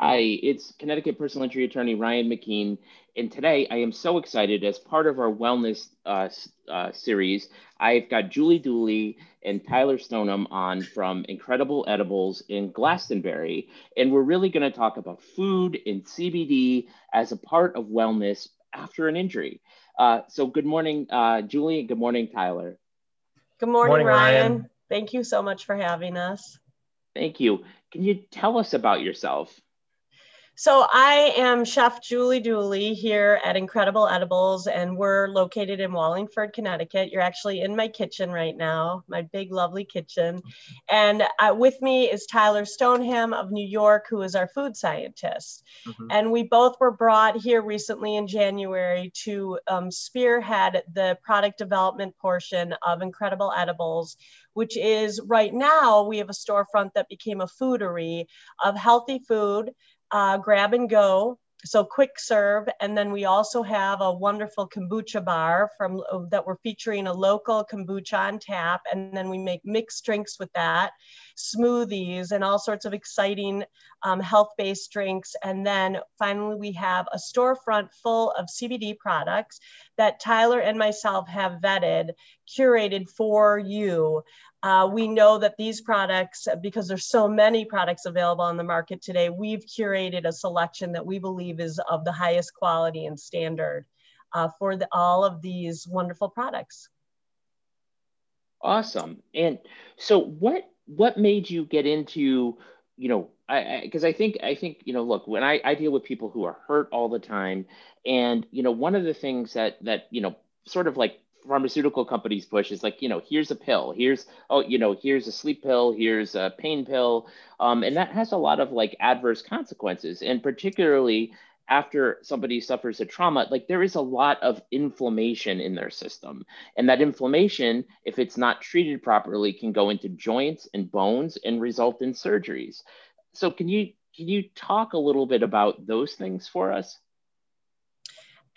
Hi, it's Connecticut personal injury attorney Ryan McKeen, and today I am so excited as part of our wellness uh, uh, series. I've got Julie Dooley and Tyler Stoneham on from Incredible Edibles in Glastonbury, and we're really going to talk about food and CBD as a part of wellness after an injury. Uh, so, good morning, uh, Julie, and good morning, Tyler. Good morning, morning Ryan. Ryan. Thank you so much for having us. Thank you. Can you tell us about yourself? So I am Chef Julie Dooley here at Incredible Edibles, and we're located in Wallingford, Connecticut. You're actually in my kitchen right now, my big, lovely kitchen. And uh, with me is Tyler Stoneham of New York, who is our food scientist. Mm-hmm. And we both were brought here recently in January to um, spearhead the product development portion of Incredible Edibles, which is right now we have a storefront that became a foodery of healthy food uh, grab and go. So quick serve. And then we also have a wonderful kombucha bar from that we're featuring a local kombucha on tap. And then we make mixed drinks with that smoothies and all sorts of exciting um, health-based drinks and then finally we have a storefront full of cbd products that tyler and myself have vetted curated for you uh, we know that these products, because there's so many products available on the market today, we've curated a selection that we believe is of the highest quality and standard uh, for the, all of these wonderful products. Awesome. And so what what made you get into, you know, I because I, I, think I think, you know, look, when I, I deal with people who are hurt all the time, and you know, one of the things that that, you know, sort of like pharmaceutical companies push is like you know here's a pill here's oh you know here's a sleep pill here's a pain pill um, and that has a lot of like adverse consequences and particularly after somebody suffers a trauma like there is a lot of inflammation in their system. And that inflammation if it's not treated properly can go into joints and bones and result in surgeries. So can you can you talk a little bit about those things for us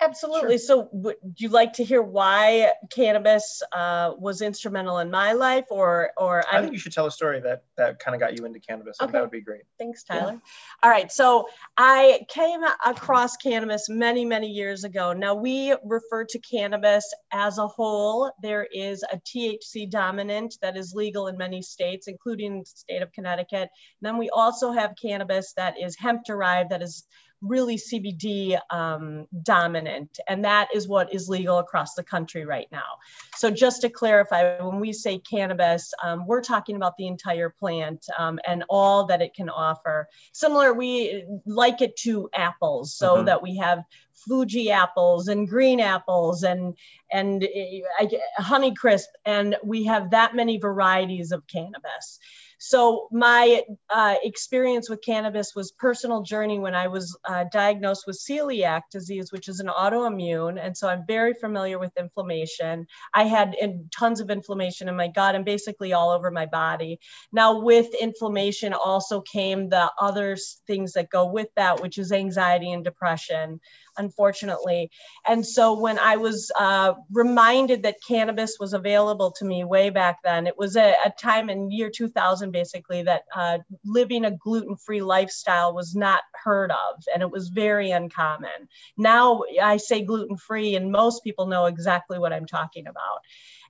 Absolutely. Sure. So, would you like to hear why cannabis uh, was instrumental in my life, or or I think you should tell a story that that kind of got you into cannabis. Okay. that would be great. Thanks, Tyler. Yeah. All right. So, I came across cannabis many many years ago. Now we refer to cannabis as a whole. There is a THC dominant that is legal in many states, including the state of Connecticut. And then we also have cannabis that is hemp derived, that is really CBD um, dominant, and that is what is legal across the country right now. So just to clarify, when we say cannabis, um, we're talking about the entire plant um, and all that it can offer. Similar, we like it to apples, so mm-hmm. that we have Fuji apples and green apples and and uh, Honeycrisp, and we have that many varieties of cannabis. So my uh, experience with cannabis was personal journey when I was uh, diagnosed with celiac disease, which is an autoimmune, and so I'm very familiar with inflammation. I had in, tons of inflammation in my gut and basically all over my body. Now with inflammation also came the other things that go with that, which is anxiety and depression unfortunately. And so when I was uh, reminded that cannabis was available to me way back then, it was a, a time in year 2000 basically that uh, living a gluten free lifestyle was not heard of and it was very uncommon. Now I say gluten free, and most people know exactly what I'm talking about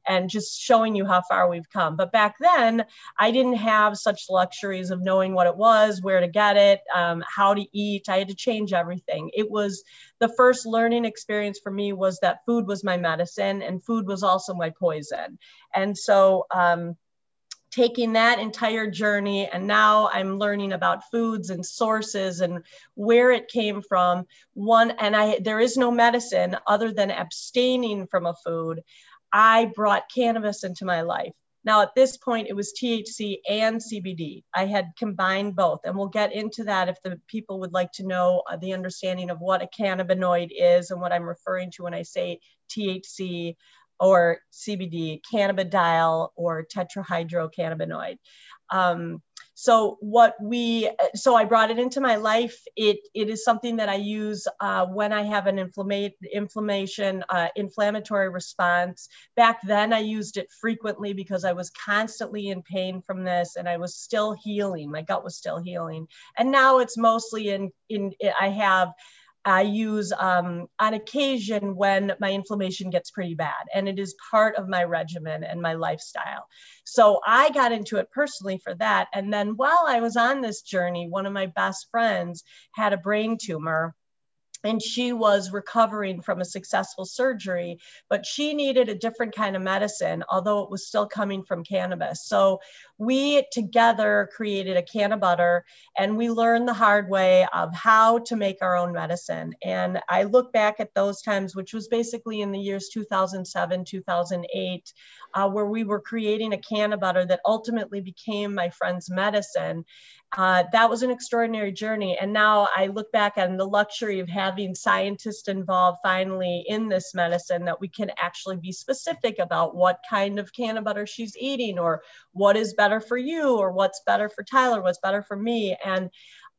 and just showing you how far we've come. But back then, I didn't have such luxuries of knowing what it was, where to get it, um, how to eat. I had to change everything. It was the first learning experience for me was that food was my medicine and food was also my poison. And so, um, taking that entire journey and now i'm learning about foods and sources and where it came from one and i there is no medicine other than abstaining from a food I brought cannabis into my life. Now, at this point, it was THC and CBD. I had combined both, and we'll get into that if the people would like to know uh, the understanding of what a cannabinoid is and what I'm referring to when I say THC or CBD, cannabidiol or tetrahydrocannabinoid. Um, So what we, so I brought it into my life. It it is something that I use uh, when I have an inflammate inflammation, uh, inflammatory response. Back then, I used it frequently because I was constantly in pain from this, and I was still healing. My gut was still healing, and now it's mostly in in. I have I use um, on occasion when my inflammation gets pretty bad, and it is part of my regimen and my lifestyle. So I got into it personally for that. And then while I was on this journey, one of my best friends had a brain tumor and she was recovering from a successful surgery, but she needed a different kind of medicine, although it was still coming from cannabis. So we together created a cannabutter and we learned the hard way of how to make our own medicine. And I look back at those times, which was basically in the years 2007, 2008, uh, where we were creating a cannabutter that ultimately became my friend's medicine uh, that was an extraordinary journey. And now I look back on the luxury of having scientists involved finally in this medicine that we can actually be specific about what kind of cannabutter she's eating or what is better for you or what's better for Tyler, what's better for me. And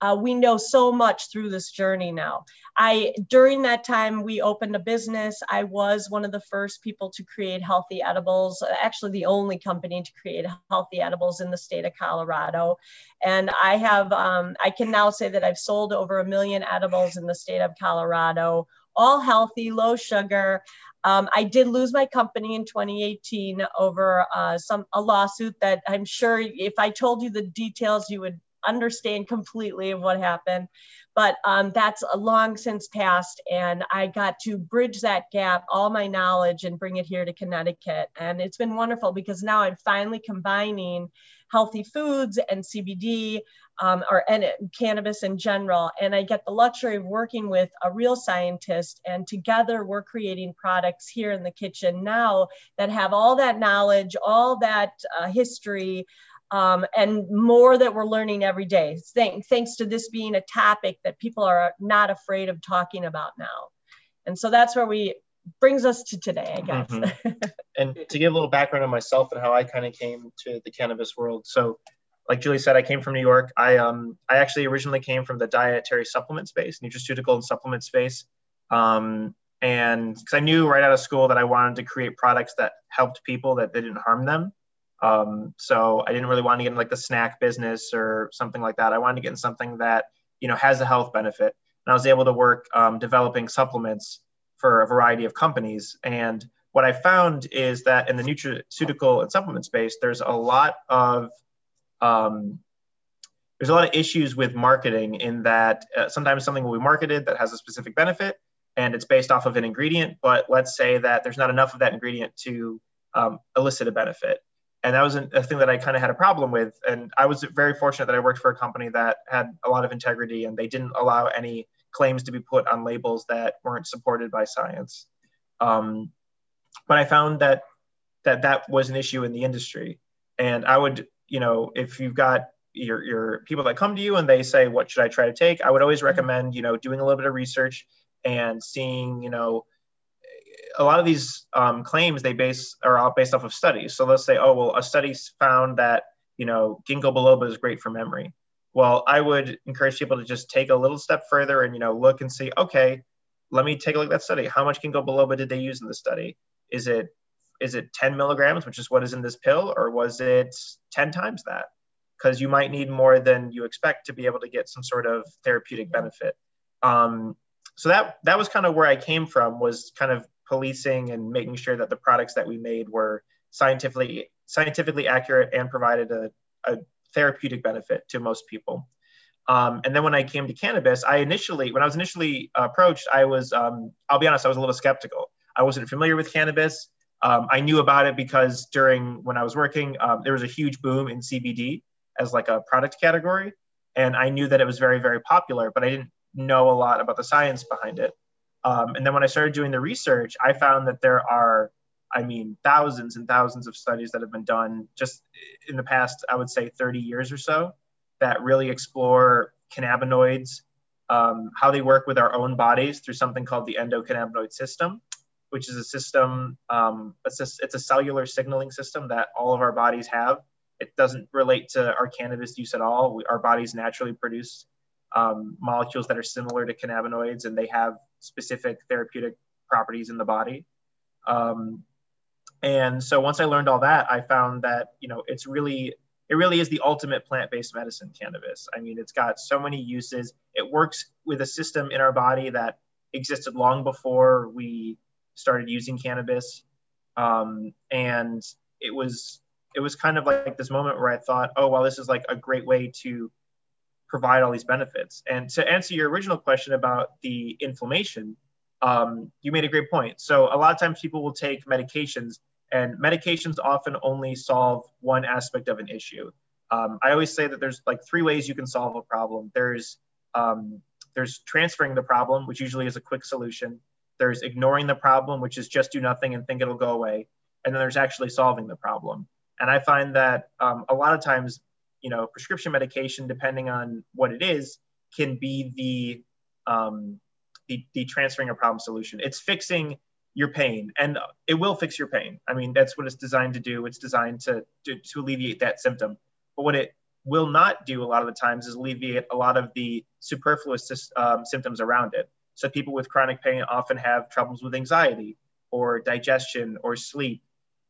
uh, we know so much through this journey now. I during that time we opened a business. I was one of the first people to create healthy edibles. Actually, the only company to create healthy edibles in the state of Colorado. And I have um, I can now say that I've sold over a million edibles in the state of Colorado. All healthy, low sugar. Um, I did lose my company in 2018 over uh, some a lawsuit that I'm sure if I told you the details, you would understand completely of what happened. But um, that's a long since passed, and I got to bridge that gap, all my knowledge, and bring it here to Connecticut. And it's been wonderful because now I'm finally combining healthy foods and CBD um, or and cannabis in general. And I get the luxury of working with a real scientist, and together we're creating products here in the kitchen now that have all that knowledge, all that uh, history um, and more that we're learning every day. Thank, thanks to this being a topic that people are not afraid of talking about now. And so that's where we brings us to today, I guess. Mm-hmm. and to give a little background on myself and how I kind of came to the cannabis world. So, like Julie said, I came from New York. I um I actually originally came from the dietary supplement space, nutraceutical and supplement space. Um, and because I knew right out of school that I wanted to create products that helped people that didn't harm them. Um, so I didn't really want to get in like the snack business or something like that. I wanted to get in something that you know has a health benefit. And I was able to work um, developing supplements for a variety of companies. And what I found is that in the nutraceutical and supplement space, there's a lot of um, there's a lot of issues with marketing in that uh, sometimes something will be marketed that has a specific benefit and it's based off of an ingredient, but let's say that there's not enough of that ingredient to um, elicit a benefit and that was a thing that I kind of had a problem with. And I was very fortunate that I worked for a company that had a lot of integrity and they didn't allow any claims to be put on labels that weren't supported by science. Um, but I found that that that was an issue in the industry. And I would, you know, if you've got your your people that come to you and they say, "What should I try to take?" I would always recommend, you know, doing a little bit of research and seeing, you know, a lot of these um, claims they base are all based off of studies. So let's say, oh well, a study found that you know ginkgo biloba is great for memory. Well, I would encourage people to just take a little step further and you know look and see, okay, let me take a look at that study. How much ginkgo biloba did they use in the study? Is it is it 10 milligrams, which is what is in this pill, or was it 10 times that? Because you might need more than you expect to be able to get some sort of therapeutic benefit. Um, so that that was kind of where I came from was kind of policing and making sure that the products that we made were scientifically scientifically accurate and provided a, a therapeutic benefit to most people. Um, and then when I came to cannabis, I initially, when I was initially approached, I was, um, I'll be honest, I was a little skeptical. I wasn't familiar with cannabis. Um, I knew about it because during when I was working, um, there was a huge boom in CBD as like a product category, and I knew that it was very, very popular, but I didn't know a lot about the science behind it. Um, and then when I started doing the research, I found that there are, I mean, thousands and thousands of studies that have been done just in the past, I would say 30 years or so, that really explore cannabinoids, um, how they work with our own bodies through something called the endocannabinoid system, which is a system, um, it's, a, it's a cellular signaling system that all of our bodies have. it doesn't relate to our cannabis use at all. We, our bodies naturally produce um, molecules that are similar to cannabinoids, and they have specific therapeutic properties in the body. Um, and so once I learned all that, I found that you know it's really it really is the ultimate plant-based medicine cannabis i mean it's got so many uses it works with a system in our body that existed long before we started using cannabis um, and it was it was kind of like this moment where i thought oh well this is like a great way to provide all these benefits and to answer your original question about the inflammation um, you made a great point so a lot of times people will take medications and medications often only solve one aspect of an issue. Um, I always say that there's like three ways you can solve a problem. There's um, there's transferring the problem, which usually is a quick solution. There's ignoring the problem, which is just do nothing and think it'll go away. And then there's actually solving the problem. And I find that um, a lot of times, you know, prescription medication, depending on what it is, can be the um, the, the transferring a problem solution. It's fixing your pain and it will fix your pain i mean that's what it's designed to do it's designed to, to, to alleviate that symptom but what it will not do a lot of the times is alleviate a lot of the superfluous um, symptoms around it so people with chronic pain often have troubles with anxiety or digestion or sleep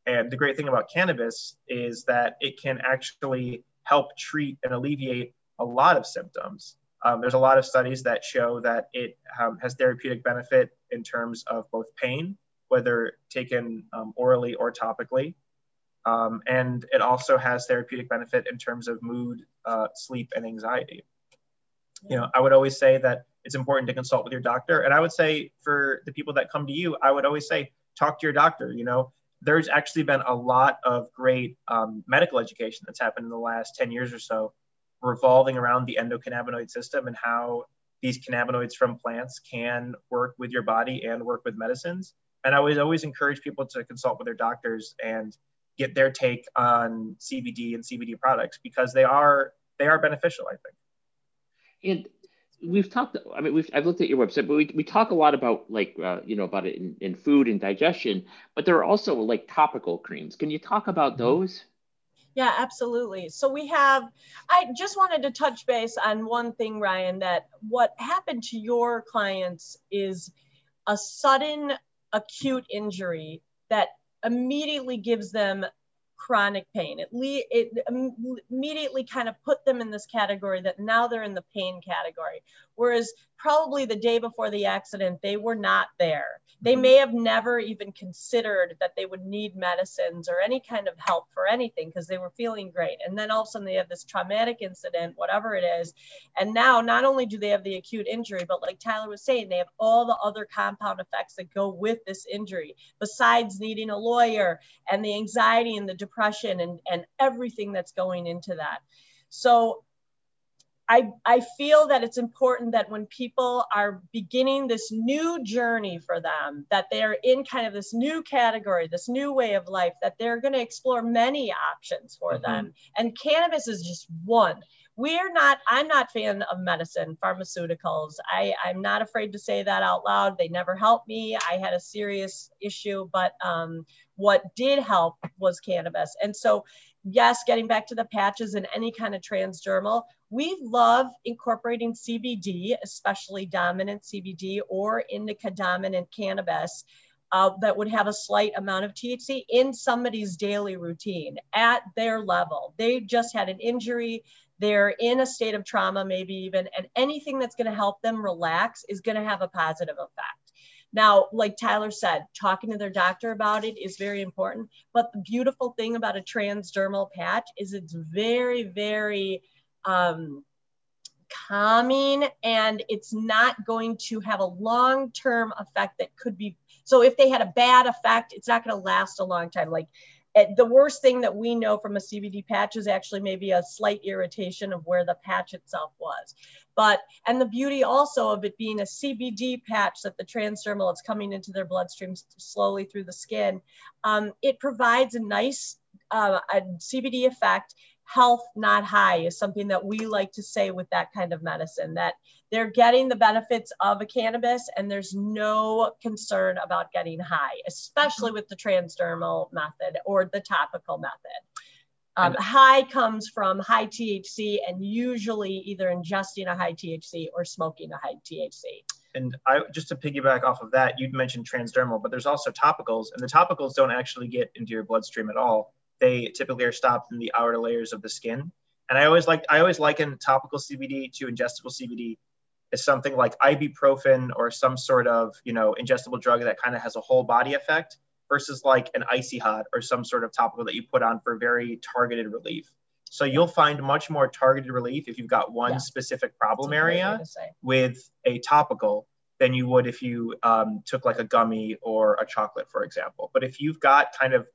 and the great thing about cannabis is that it can actually help treat and alleviate a lot of symptoms um, there's a lot of studies that show that it um, has therapeutic benefit in terms of both pain, whether taken um, orally or topically. Um, and it also has therapeutic benefit in terms of mood, uh, sleep, and anxiety. You know, I would always say that it's important to consult with your doctor. And I would say for the people that come to you, I would always say, talk to your doctor. You know, there's actually been a lot of great um, medical education that's happened in the last 10 years or so revolving around the endocannabinoid system and how these cannabinoids from plants can work with your body and work with medicines. And I always always encourage people to consult with their doctors and get their take on CBD and CBD products because they are they are beneficial, I think. And we've talked. I mean, we've I've looked at your website, but we, we talk a lot about like uh, you know about it in, in food and digestion. But there are also like topical creams. Can you talk about mm-hmm. those? Yeah, absolutely. So we have, I just wanted to touch base on one thing, Ryan, that what happened to your clients is a sudden acute injury that immediately gives them chronic pain. It, le- it immediately kind of put them in this category that now they're in the pain category. Whereas probably the day before the accident, they were not there. They mm-hmm. may have never even considered that they would need medicines or any kind of help for anything because they were feeling great. And then all of a sudden they have this traumatic incident, whatever it is. And now not only do they have the acute injury, but like Tyler was saying, they have all the other compound effects that go with this injury, besides needing a lawyer and the anxiety and the depression and, and everything that's going into that. So I, I feel that it's important that when people are beginning this new journey for them, that they're in kind of this new category, this new way of life, that they're going to explore many options for mm-hmm. them. And cannabis is just one. We're not, I'm not fan of medicine, pharmaceuticals. I, I'm not afraid to say that out loud. They never helped me. I had a serious issue, but um, what did help was cannabis. And so yes, getting back to the patches and any kind of transdermal, we love incorporating CBD, especially dominant CBD or indica dominant cannabis. Uh, that would have a slight amount of THC in somebody's daily routine at their level. They just had an injury, they're in a state of trauma, maybe even, and anything that's going to help them relax is going to have a positive effect. Now, like Tyler said, talking to their doctor about it is very important. But the beautiful thing about a transdermal patch is it's very, very um, calming and it's not going to have a long term effect that could be. So, if they had a bad effect, it's not going to last a long time. Like the worst thing that we know from a CBD patch is actually maybe a slight irritation of where the patch itself was. But, and the beauty also of it being a CBD patch that the transdermal, it's coming into their bloodstream slowly through the skin, um, it provides a nice uh, a CBD effect health not high is something that we like to say with that kind of medicine that they're getting the benefits of a cannabis and there's no concern about getting high especially mm-hmm. with the transdermal method or the topical method Um, high comes from high THC and usually either ingesting a high THC or smoking a high THC. And I just to piggyback off of that, you'd mentioned transdermal, but there's also topicals, and the topicals don't actually get into your bloodstream at all. They typically are stopped in the outer layers of the skin. And I always like I always liken topical CBD to ingestible CBD as something like ibuprofen or some sort of you know ingestible drug that kind of has a whole body effect versus like an icy hot or some sort of topical that you put on for very targeted relief. So you'll find much more targeted relief if you've got one yeah. specific problem area with a topical than you would if you um, took like a gummy or a chocolate, for example. But if you've got kind of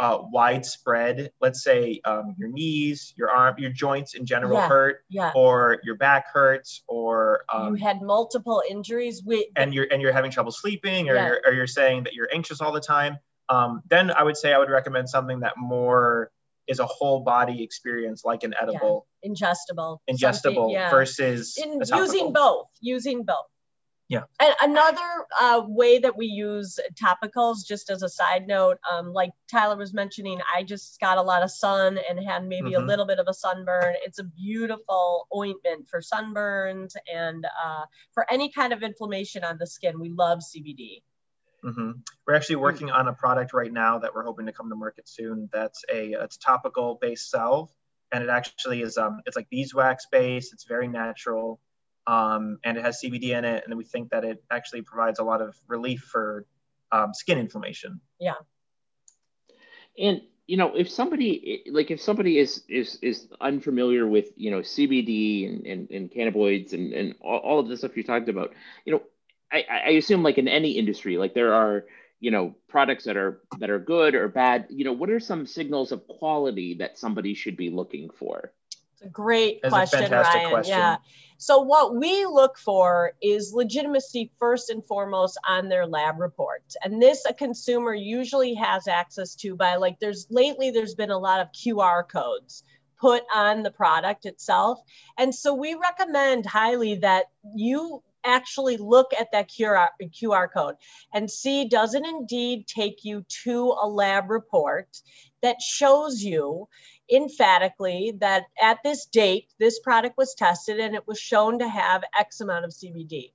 uh, widespread, let's say um, your knees, your arm, your joints in general yeah, hurt, yeah. or your back hurts, or um, you had multiple injuries, with and you're and you're having trouble sleeping, or yeah. you're, or you're saying that you're anxious all the time. Um, then I would say I would recommend something that more is a whole body experience, like an edible, ingestible, ingestible versus in using both, using both. Yeah. And another uh, way that we use topicals, just as a side note, um, like Tyler was mentioning, I just got a lot of sun and had maybe mm-hmm. a little bit of a sunburn. It's a beautiful ointment for sunburns and uh, for any kind of inflammation on the skin. We love CBD. Mm-hmm. We're actually mm. working on a product right now that we're hoping to come to market soon. That's a it's topical based salve, and it actually is um it's like beeswax based. It's very natural um, and it has CBD in it, and we think that it actually provides a lot of relief for um, skin inflammation. Yeah. And you know, if somebody like if somebody is is is unfamiliar with you know CBD and and, and cannabinoids and and all, all of the stuff you talked about, you know, I, I assume like in any industry, like there are you know products that are that are good or bad. You know, what are some signals of quality that somebody should be looking for? It's a great That's question, a Ryan. Question. Yeah. So what we look for is legitimacy first and foremost on their lab reports. And this a consumer usually has access to by like there's lately there's been a lot of QR codes put on the product itself. And so we recommend highly that you actually look at that QR, QR code and see does it indeed take you to a lab report that shows you emphatically that at this date, this product was tested and it was shown to have X amount of CBD.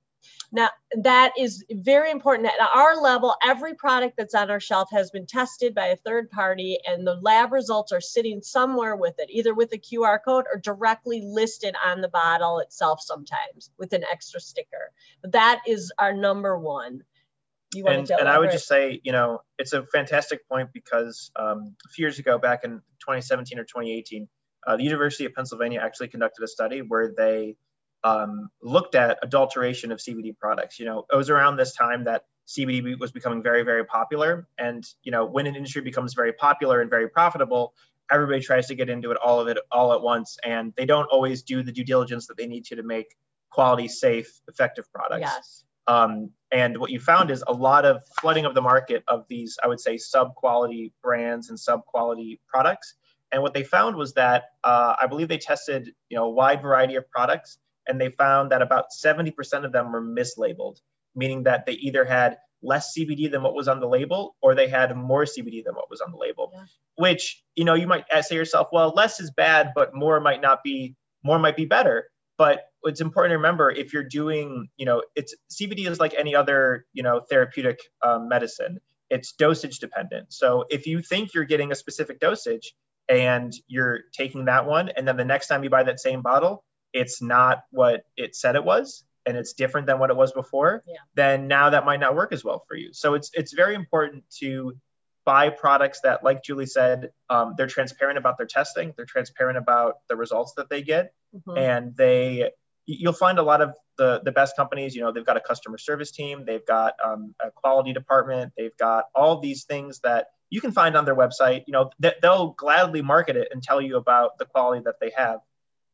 Now, that is very important. At our level, every product that's on our shelf has been tested by a third party, and the lab results are sitting somewhere with it, either with a QR code or directly listed on the bottle itself sometimes with an extra sticker. But that is our number one you and, and I would just say, you know, it's a fantastic point because um, a few years ago, back in 2017 or 2018, uh, the University of Pennsylvania actually conducted a study where they um, looked at adulteration of CBD products. You know, it was around this time that CBD was becoming very, very popular. And, you know, when an industry becomes very popular and very profitable, everybody tries to get into it all of it all at once. And they don't always do the due diligence that they need to to make quality, safe, effective products. Yes. Um, and what you found is a lot of flooding of the market of these, I would say, sub quality brands and sub quality products. And what they found was that uh, I believe they tested, you know, a wide variety of products, and they found that about 70% of them were mislabeled, meaning that they either had less CBD than what was on the label, or they had more CBD than what was on the label. Yeah. Which, you know, you might say yourself, well, less is bad, but more might not be. More might be better. But it's important to remember if you're doing, you know, it's CBD is like any other, you know, therapeutic um, medicine. It's dosage dependent. So if you think you're getting a specific dosage and you're taking that one, and then the next time you buy that same bottle, it's not what it said it was, and it's different than what it was before, yeah. then now that might not work as well for you. So it's it's very important to buy products that, like Julie said, um, they're transparent about their testing, they're transparent about the results that they get, mm-hmm. and they you'll find a lot of the the best companies. You know, they've got a customer service team, they've got um, a quality department, they've got all these things that you can find on their website. You know, th- they'll gladly market it and tell you about the quality that they have.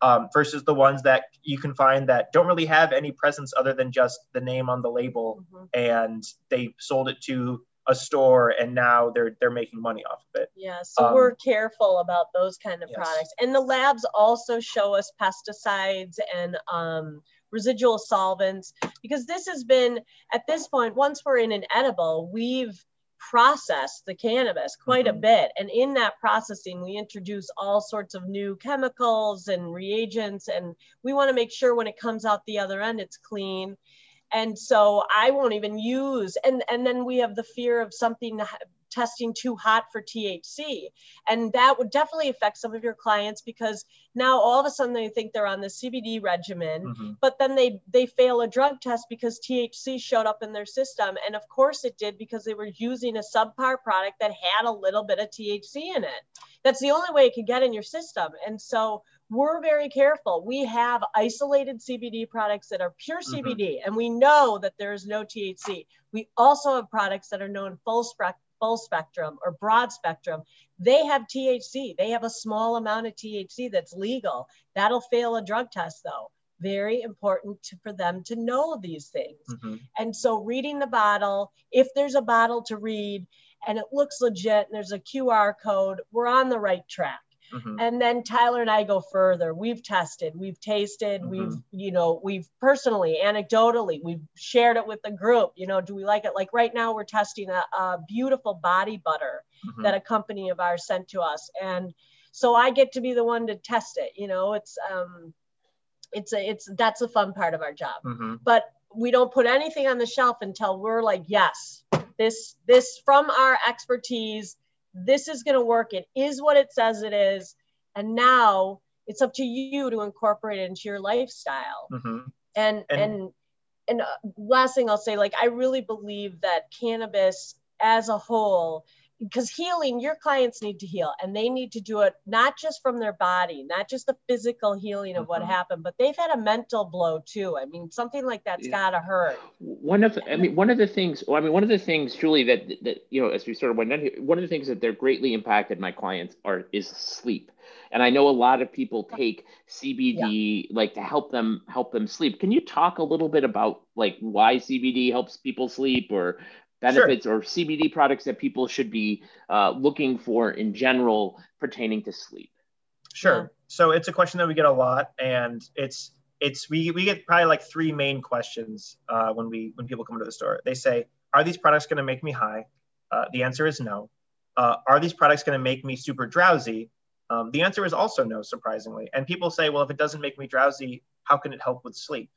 Um, versus the ones that you can find that don't really have any presence other than just the name on the label mm-hmm. and they sold it to a store and now they're they're making money off of it. Yeah, so um, we're careful about those kind of yes. products. And the labs also show us pesticides and um, residual solvents because this has been at this point once we're in an edible, we've process the cannabis quite mm-hmm. a bit. And in that processing, we introduce all sorts of new chemicals and reagents. And we want to make sure when it comes out the other end, it's clean. And so I won't even use, and, and then we have the fear of something testing too hot for THC. And that would definitely affect some of your clients because now all of a sudden they think they're on the CBD regimen, mm-hmm. but then they they fail a drug test because THC showed up in their system. And of course it did because they were using a subpar product that had a little bit of THC in it. That's the only way it could get in your system. And so we're very careful. We have isolated CBD products that are pure mm-hmm. CBD, and we know that there is no THC. We also have products that are known full spectrum full spectrum or broad spectrum, they have THC. They have a small amount of THC that's legal. That'll fail a drug test though. Very important to, for them to know these things. Mm-hmm. And so, reading the bottle, if there's a bottle to read and it looks legit and there's a QR code, we're on the right track. Mm-hmm. And then Tyler and I go further. We've tested, we've tasted, mm-hmm. we've, you know, we've personally, anecdotally, we've shared it with the group. You know, do we like it? Like right now, we're testing a, a beautiful body butter mm-hmm. that a company of ours sent to us. And so I get to be the one to test it. You know, it's, um, it's a, it's, that's a fun part of our job. Mm-hmm. But we don't put anything on the shelf until we're like, yes, this, this from our expertise this is going to work. It is what it says it is. And now it's up to you to incorporate it into your lifestyle. Mm-hmm. And, and, and, and uh, last thing I'll say, like, I really believe that cannabis as a whole because healing your clients need to heal and they need to do it not just from their body not just the physical healing of mm-hmm. what happened but they've had a mental blow too i mean something like that's yeah. gotta hurt one of i mean one of the things well, i mean one of the things julie that that you know as we sort of went on here one of the things that they're greatly impacted my clients are is sleep and i know a lot of people take cbd yeah. like to help them help them sleep can you talk a little bit about like why cbd helps people sleep or benefits sure. or CBD products that people should be uh, looking for in general pertaining to sleep? Sure. So it's a question that we get a lot, and it's it's we we get probably like three main questions uh, when we when people come to the store. They say, "Are these products going to make me high?" Uh, the answer is no. Uh, are these products going to make me super drowsy? Um, the answer is also no, surprisingly. And people say, well, if it doesn't make me drowsy, how can it help with sleep?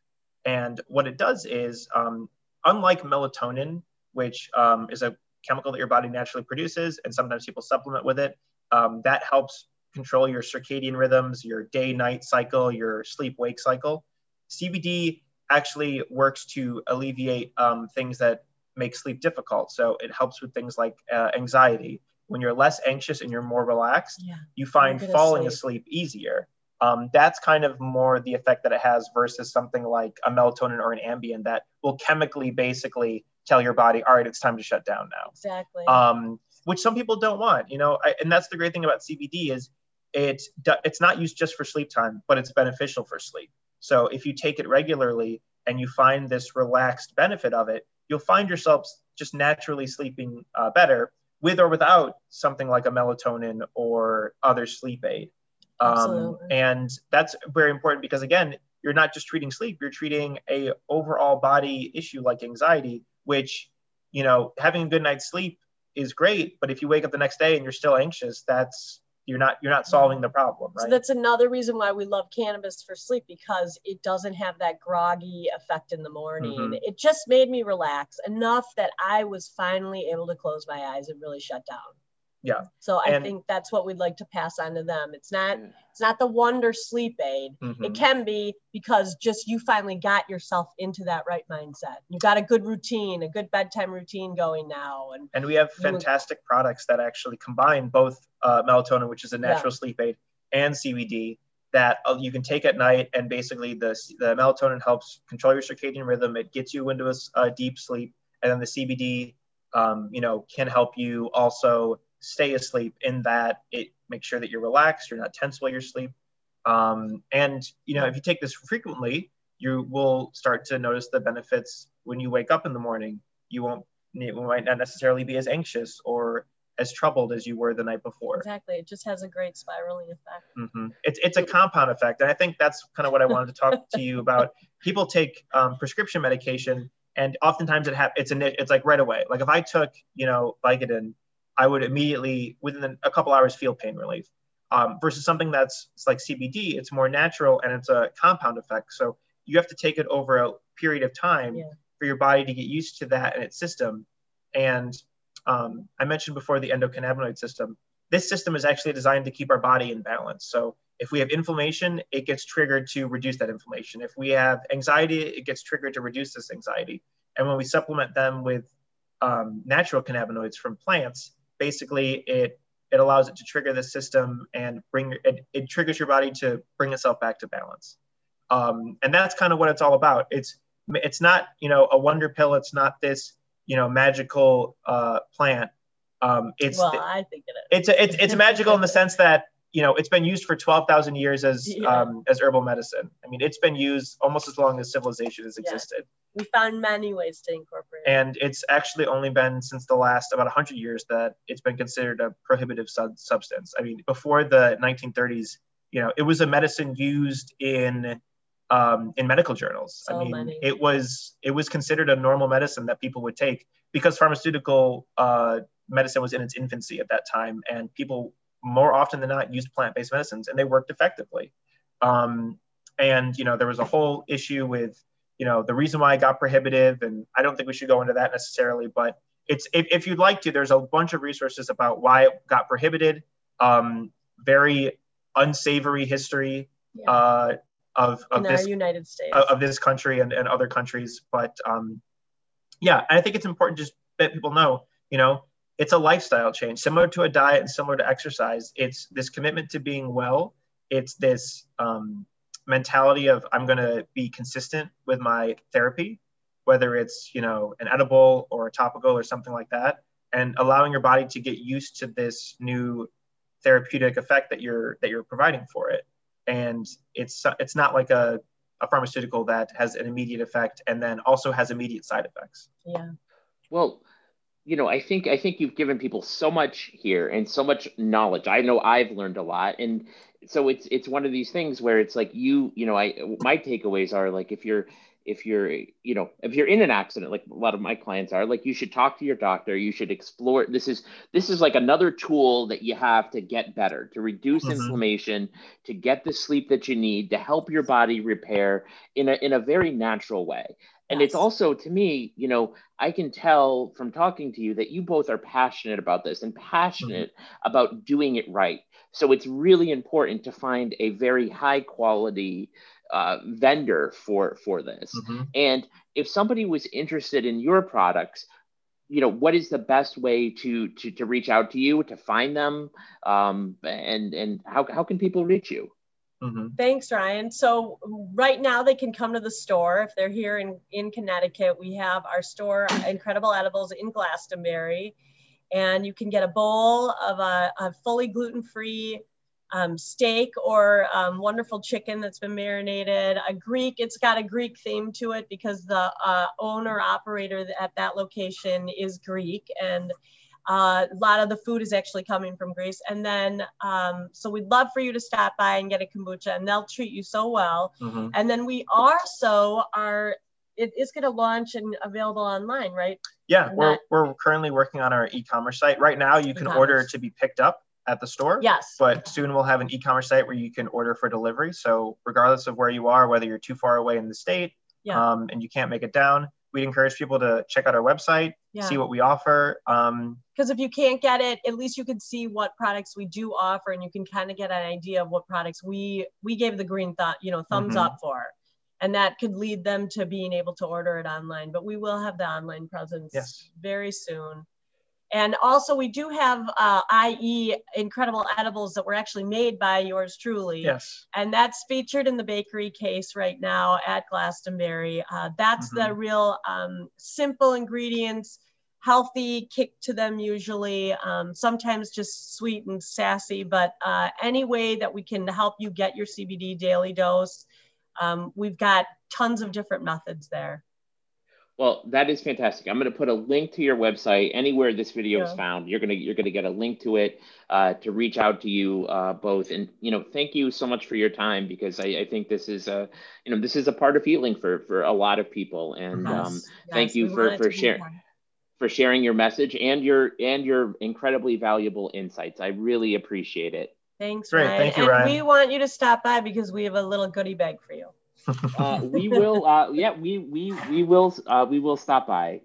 And what it does is, um, unlike melatonin, which um, is a chemical that your body naturally produces, and sometimes people supplement with it. Um, that helps control your circadian rhythms, your day night cycle, your sleep wake cycle. CBD actually works to alleviate um, things that make sleep difficult. So it helps with things like uh, anxiety. When you're less anxious and you're more relaxed, yeah. you find falling sleep. asleep easier. Um, that's kind of more the effect that it has versus something like a melatonin or an Ambien that will chemically basically tell your body, all right, it's time to shut down now. Exactly. Um, which some people don't want, you know, I, and that's the great thing about CBD is it it's not used just for sleep time, but it's beneficial for sleep. So if you take it regularly and you find this relaxed benefit of it, you'll find yourself just naturally sleeping uh, better with or without something like a melatonin or other sleep aid. Um, and that's very important because again, you're not just treating sleep, you're treating a overall body issue like anxiety which you know having a good night's sleep is great but if you wake up the next day and you're still anxious that's you're not you're not solving the problem right? so that's another reason why we love cannabis for sleep because it doesn't have that groggy effect in the morning. Mm-hmm. it just made me relax enough that i was finally able to close my eyes and really shut down yeah. So i and, think that's what we'd like to pass on to them. It's not it's not the wonder sleep aid. Mm-hmm. it can be because just you finally got yourself into that right mindset. You got a good routine a good bedtime routine going now and and we have fantastic products that actually combine both uh, melatonin which is a natural yeah. sleep aid and cbd that uh, you can take at night and basically the, the melatonin helps control your circadian rhythm. It gets you into a, a deep sleep and then the cbd um, you know can help you also stay asleep in that it makes sure that you're relaxed, you're not tense while you're asleep. Um, and you know, if you take this frequently, you will start to notice the benefits when you wake up in the morning. You won't you might not necessarily be as anxious or as troubled as you were the night before. Exactly. It just has a great spiraling effect. Mm-hmm. It's, it's a compound effect. And I think that's kind of what I wanted to talk to you about. People take um, prescription medication and oftentimes it ha- it's a it's like right away. Like if I took you know Vicodin, I would immediately within a couple hours feel pain relief. Um, versus something that's like CBD, it's more natural and it's a compound effect. So you have to take it over a period of time yeah. for your body to get used to that and its system. And um, I mentioned before the endocannabinoid system. This system is actually designed to keep our body in balance. So if we have inflammation, it gets triggered to reduce that inflammation. If we have anxiety, it gets triggered to reduce this anxiety. And when we supplement them with um, natural cannabinoids from plants, basically it it allows it to trigger the system and bring it, it triggers your body to bring itself back to balance. Um, and that's kind of what it's all about. It's it's not you know a wonder pill. It's not this you know magical uh, plant. Um, it's well, I think it is. It's a, it's it's magical in the sense that you know it's been used for 12,000 years as yeah. um, as herbal medicine. I mean, it's been used almost as long as civilization has existed. Yeah. We found many ways to incorporate. It. And it's actually only been since the last about 100 years that it's been considered a prohibitive sub- substance. I mean, before the 1930s, you know, it was a medicine used in um, in medical journals. So I mean, many. it was it was considered a normal medicine that people would take because pharmaceutical uh, medicine was in its infancy at that time, and people more often than not used plant-based medicines and they worked effectively um, and you know there was a whole issue with you know the reason why it got prohibitive and i don't think we should go into that necessarily but it's if, if you'd like to there's a bunch of resources about why it got prohibited um, very unsavory history yeah. uh, of, of this united states of, of, this country and, and other countries but um, yeah i think it's important just that people know you know it's a lifestyle change similar to a diet and similar to exercise. It's this commitment to being well. It's this um, mentality of i'm going to be consistent with my therapy whether it's you know an edible or a topical or something like that and allowing your body to get used to this new therapeutic effect that you're that you're providing for it. And it's it's not like a, a pharmaceutical that has an immediate effect and then also has immediate side effects. Yeah. Well you know, I think I think you've given people so much here and so much knowledge. I know I've learned a lot, and so it's it's one of these things where it's like you, you know, I my takeaways are like if you're if you're you know if you're in an accident like a lot of my clients are like you should talk to your doctor you should explore this is this is like another tool that you have to get better to reduce mm-hmm. inflammation to get the sleep that you need to help your body repair in a in a very natural way and yes. it's also to me you know i can tell from talking to you that you both are passionate about this and passionate mm-hmm. about doing it right so it's really important to find a very high quality uh, vendor for for this mm-hmm. and if somebody was interested in your products you know what is the best way to to to reach out to you to find them um, and and how, how can people reach you Mm-hmm. Thanks, Ryan. So right now they can come to the store if they're here in, in Connecticut. We have our store, Incredible Edibles in Glastonbury, and you can get a bowl of a, a fully gluten-free um, steak or um, wonderful chicken that's been marinated. A Greek, it's got a Greek theme to it because the uh, owner operator at that location is Greek, and uh, a lot of the food is actually coming from Greece. And then, um, so we'd love for you to stop by and get a kombucha, and they'll treat you so well. Mm-hmm. And then we also are, it is going to launch and available online, right? Yeah, we're, we're currently working on our e commerce site. Right now, you can e-commerce. order to be picked up at the store. Yes. But soon we'll have an e commerce site where you can order for delivery. So, regardless of where you are, whether you're too far away in the state yeah. um, and you can't make it down, we'd encourage people to check out our website, yeah. see what we offer. Um, because if you can't get it, at least you can see what products we do offer, and you can kind of get an idea of what products we we gave the green thought, you know, thumbs mm-hmm. up for, and that could lead them to being able to order it online. But we will have the online presence yes. very soon. And also, we do have uh, IE incredible edibles that were actually made by yours truly. Yes. And that's featured in the bakery case right now at Glastonbury. Uh, that's mm-hmm. the real um, simple ingredients, healthy kick to them usually, um, sometimes just sweet and sassy, but uh, any way that we can help you get your CBD daily dose. Um, we've got tons of different methods there. Well, that is fantastic. I'm going to put a link to your website anywhere this video yeah. is found. You're going to you're going to get a link to it uh, to reach out to you uh, both. And you know, thank you so much for your time because I, I, think this is a you know this is a part of healing for for a lot of people. And yes. um, yes, thank you for for sharing for sharing your message and your and your incredibly valuable insights. I really appreciate it. Thanks, Great. Ryan. Thank you, and Ryan. we want you to stop by because we have a little goodie bag for you uh, we will. Uh, yeah, we we we will. Uh, we will stop by.